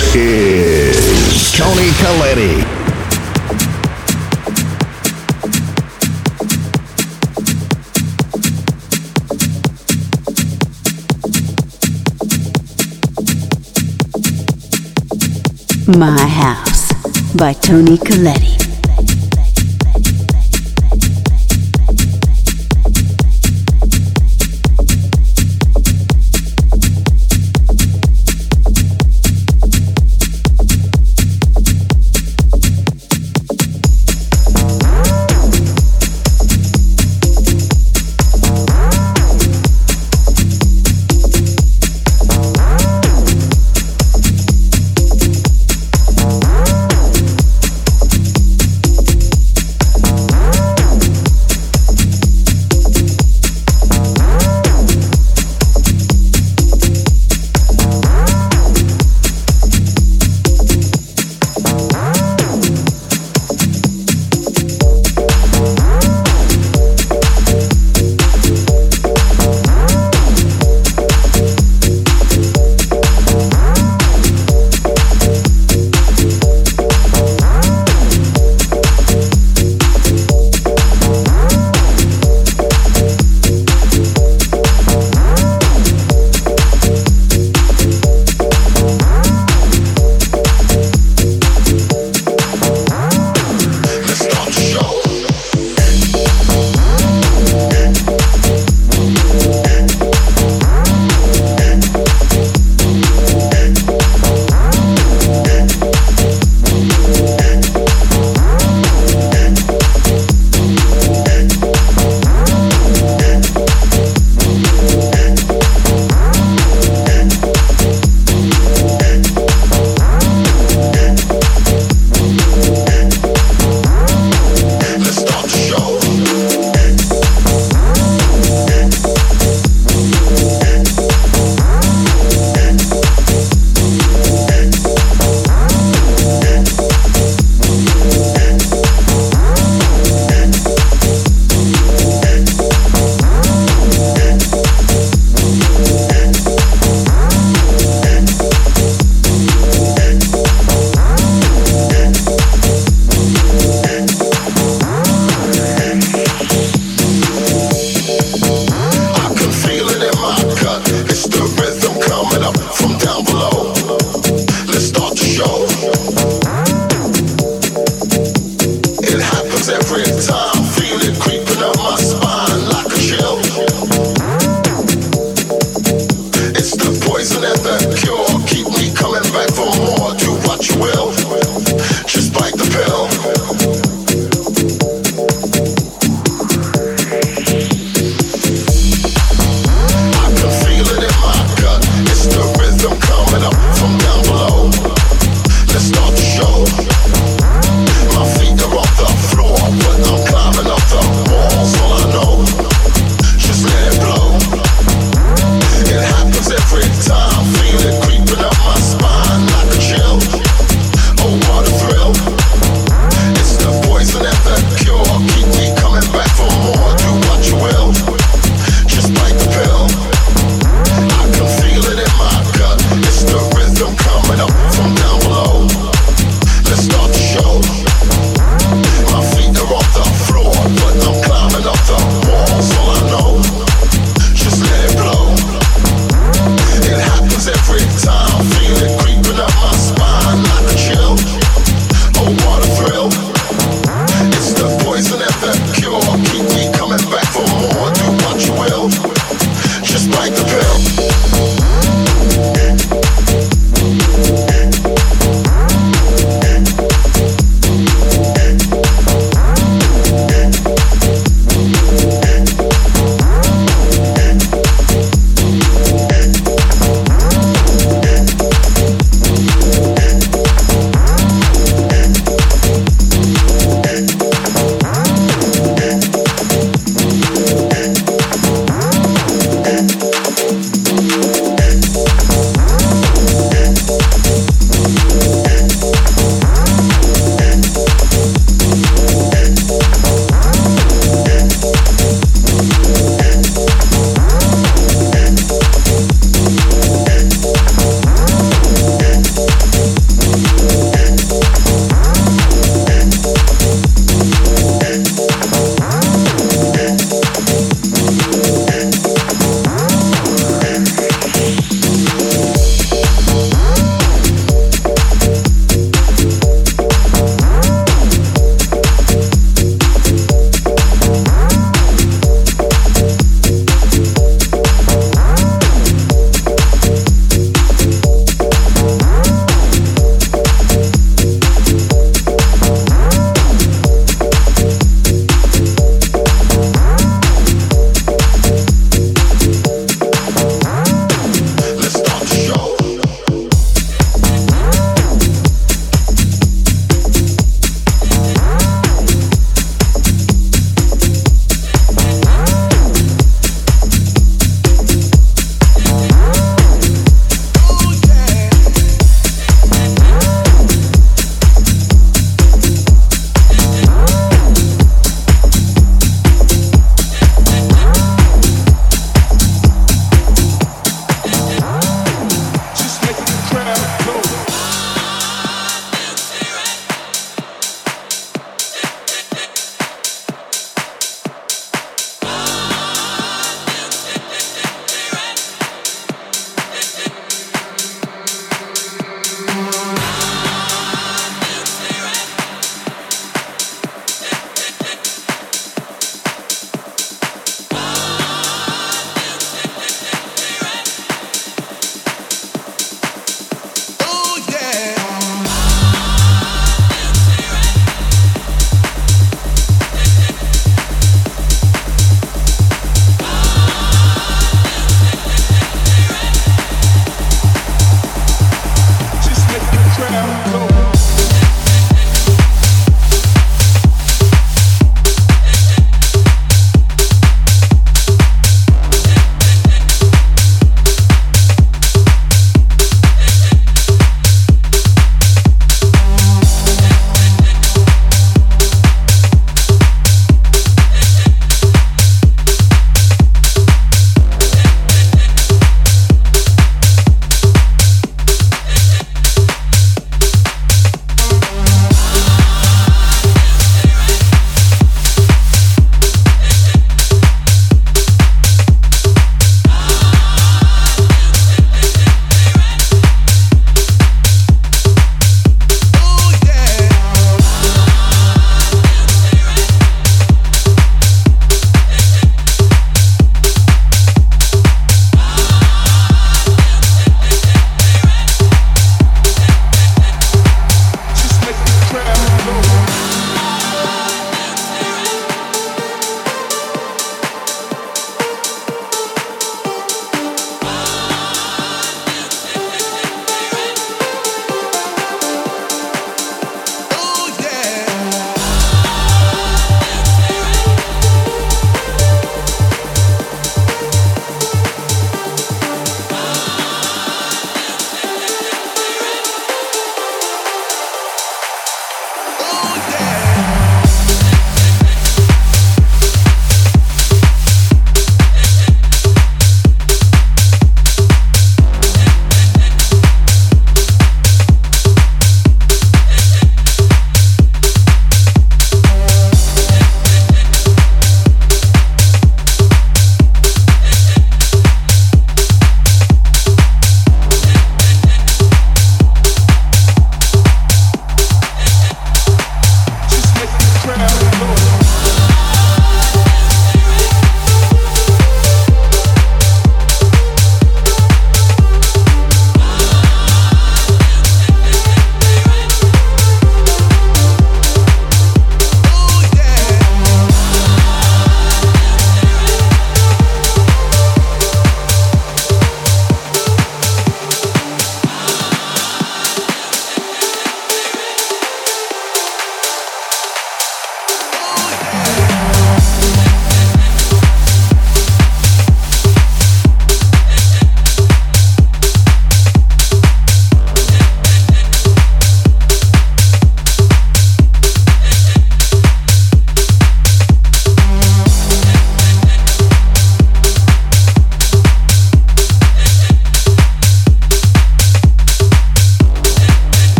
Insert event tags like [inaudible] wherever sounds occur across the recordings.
Is Tony Calletti. My House by Tony Calletti.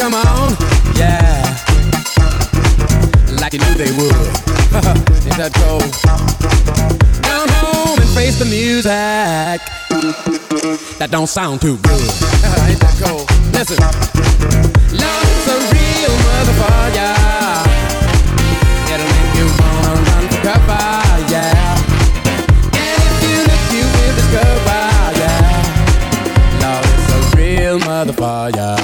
come on, yeah. Like you knew they would. [laughs] Ain't that go. Come home and face the music. That don't sound too good. [laughs] Ain't that cold? Listen, love's a real motherfucker. It'll make you wanna run for cover, yeah. And if you look, you will discover, yeah. Love is a real motherfucker.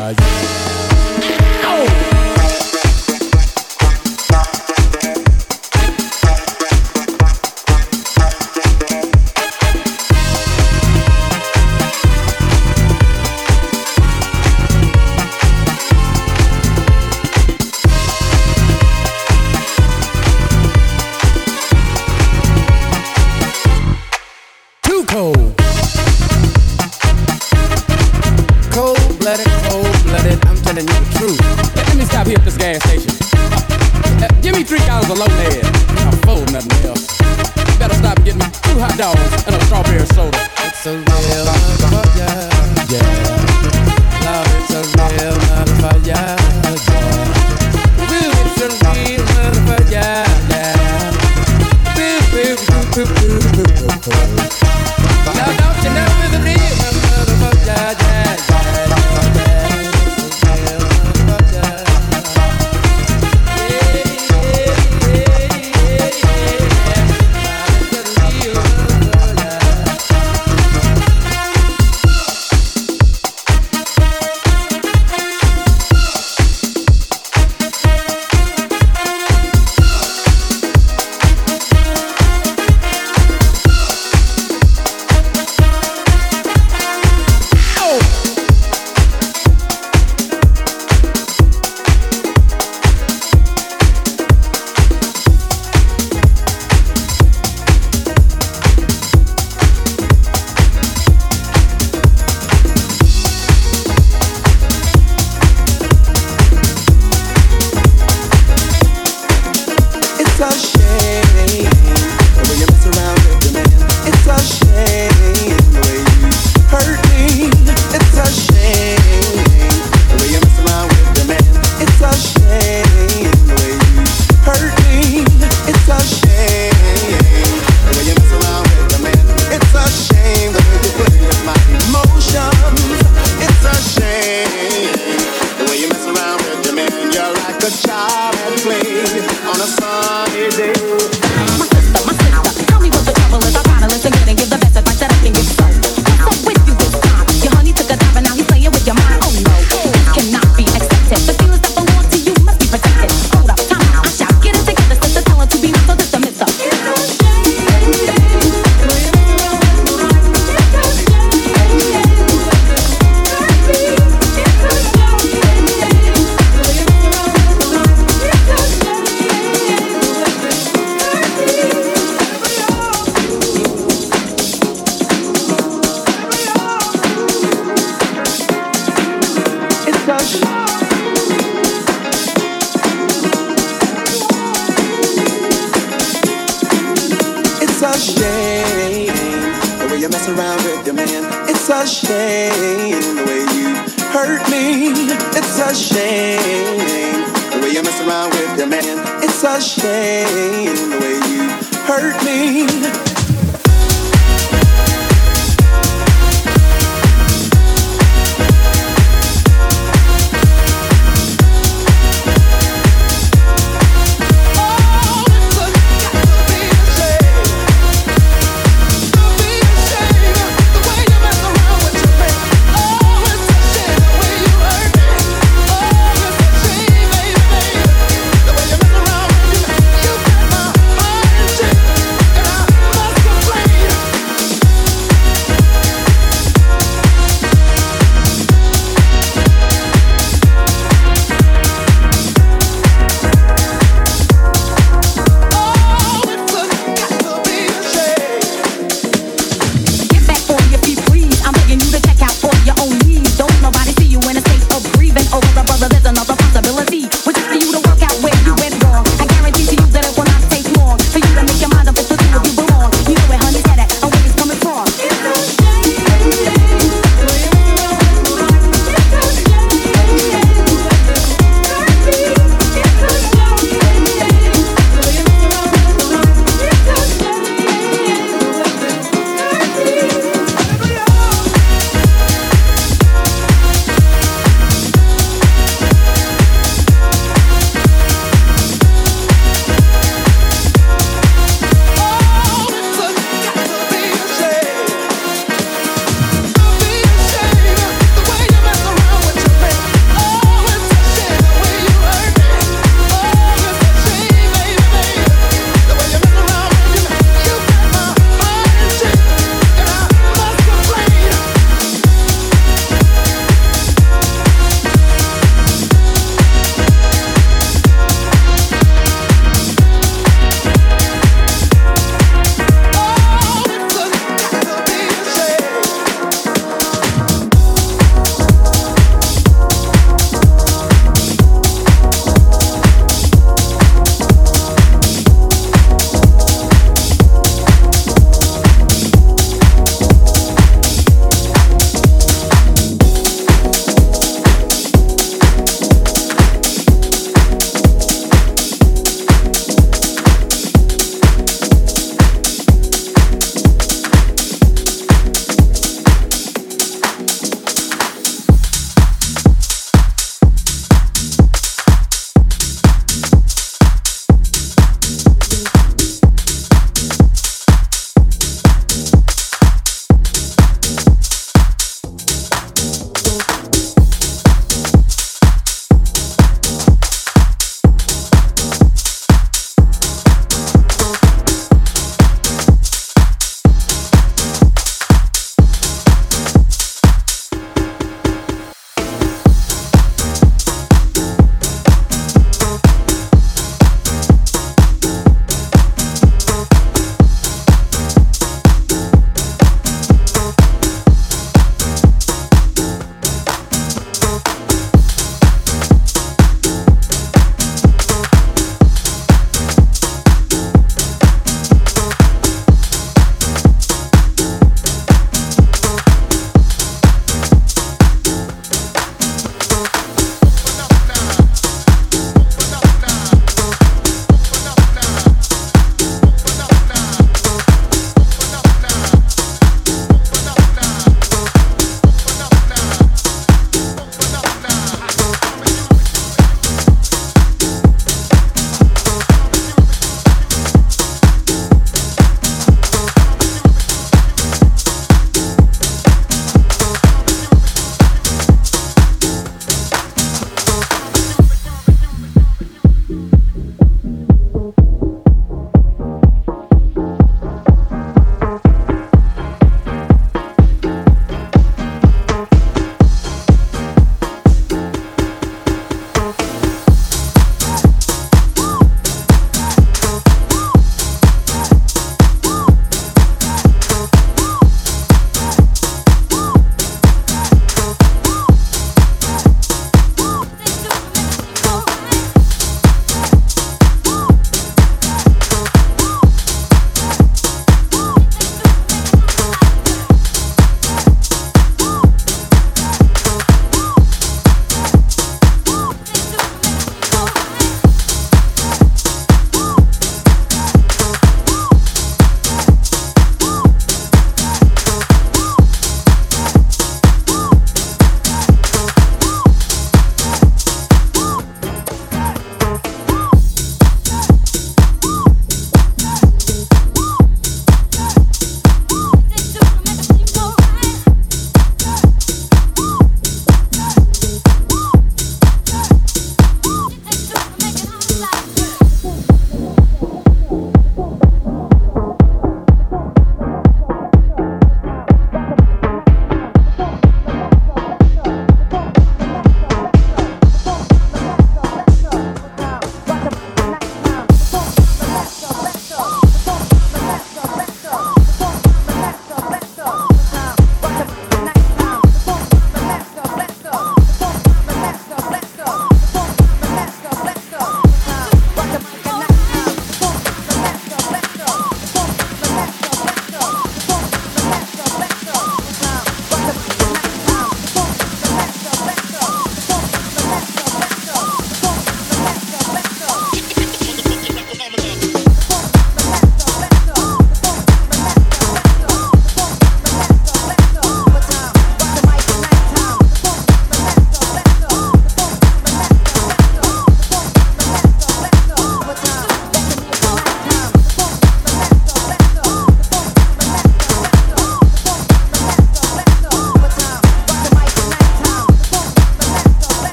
A shame the way you hurt me.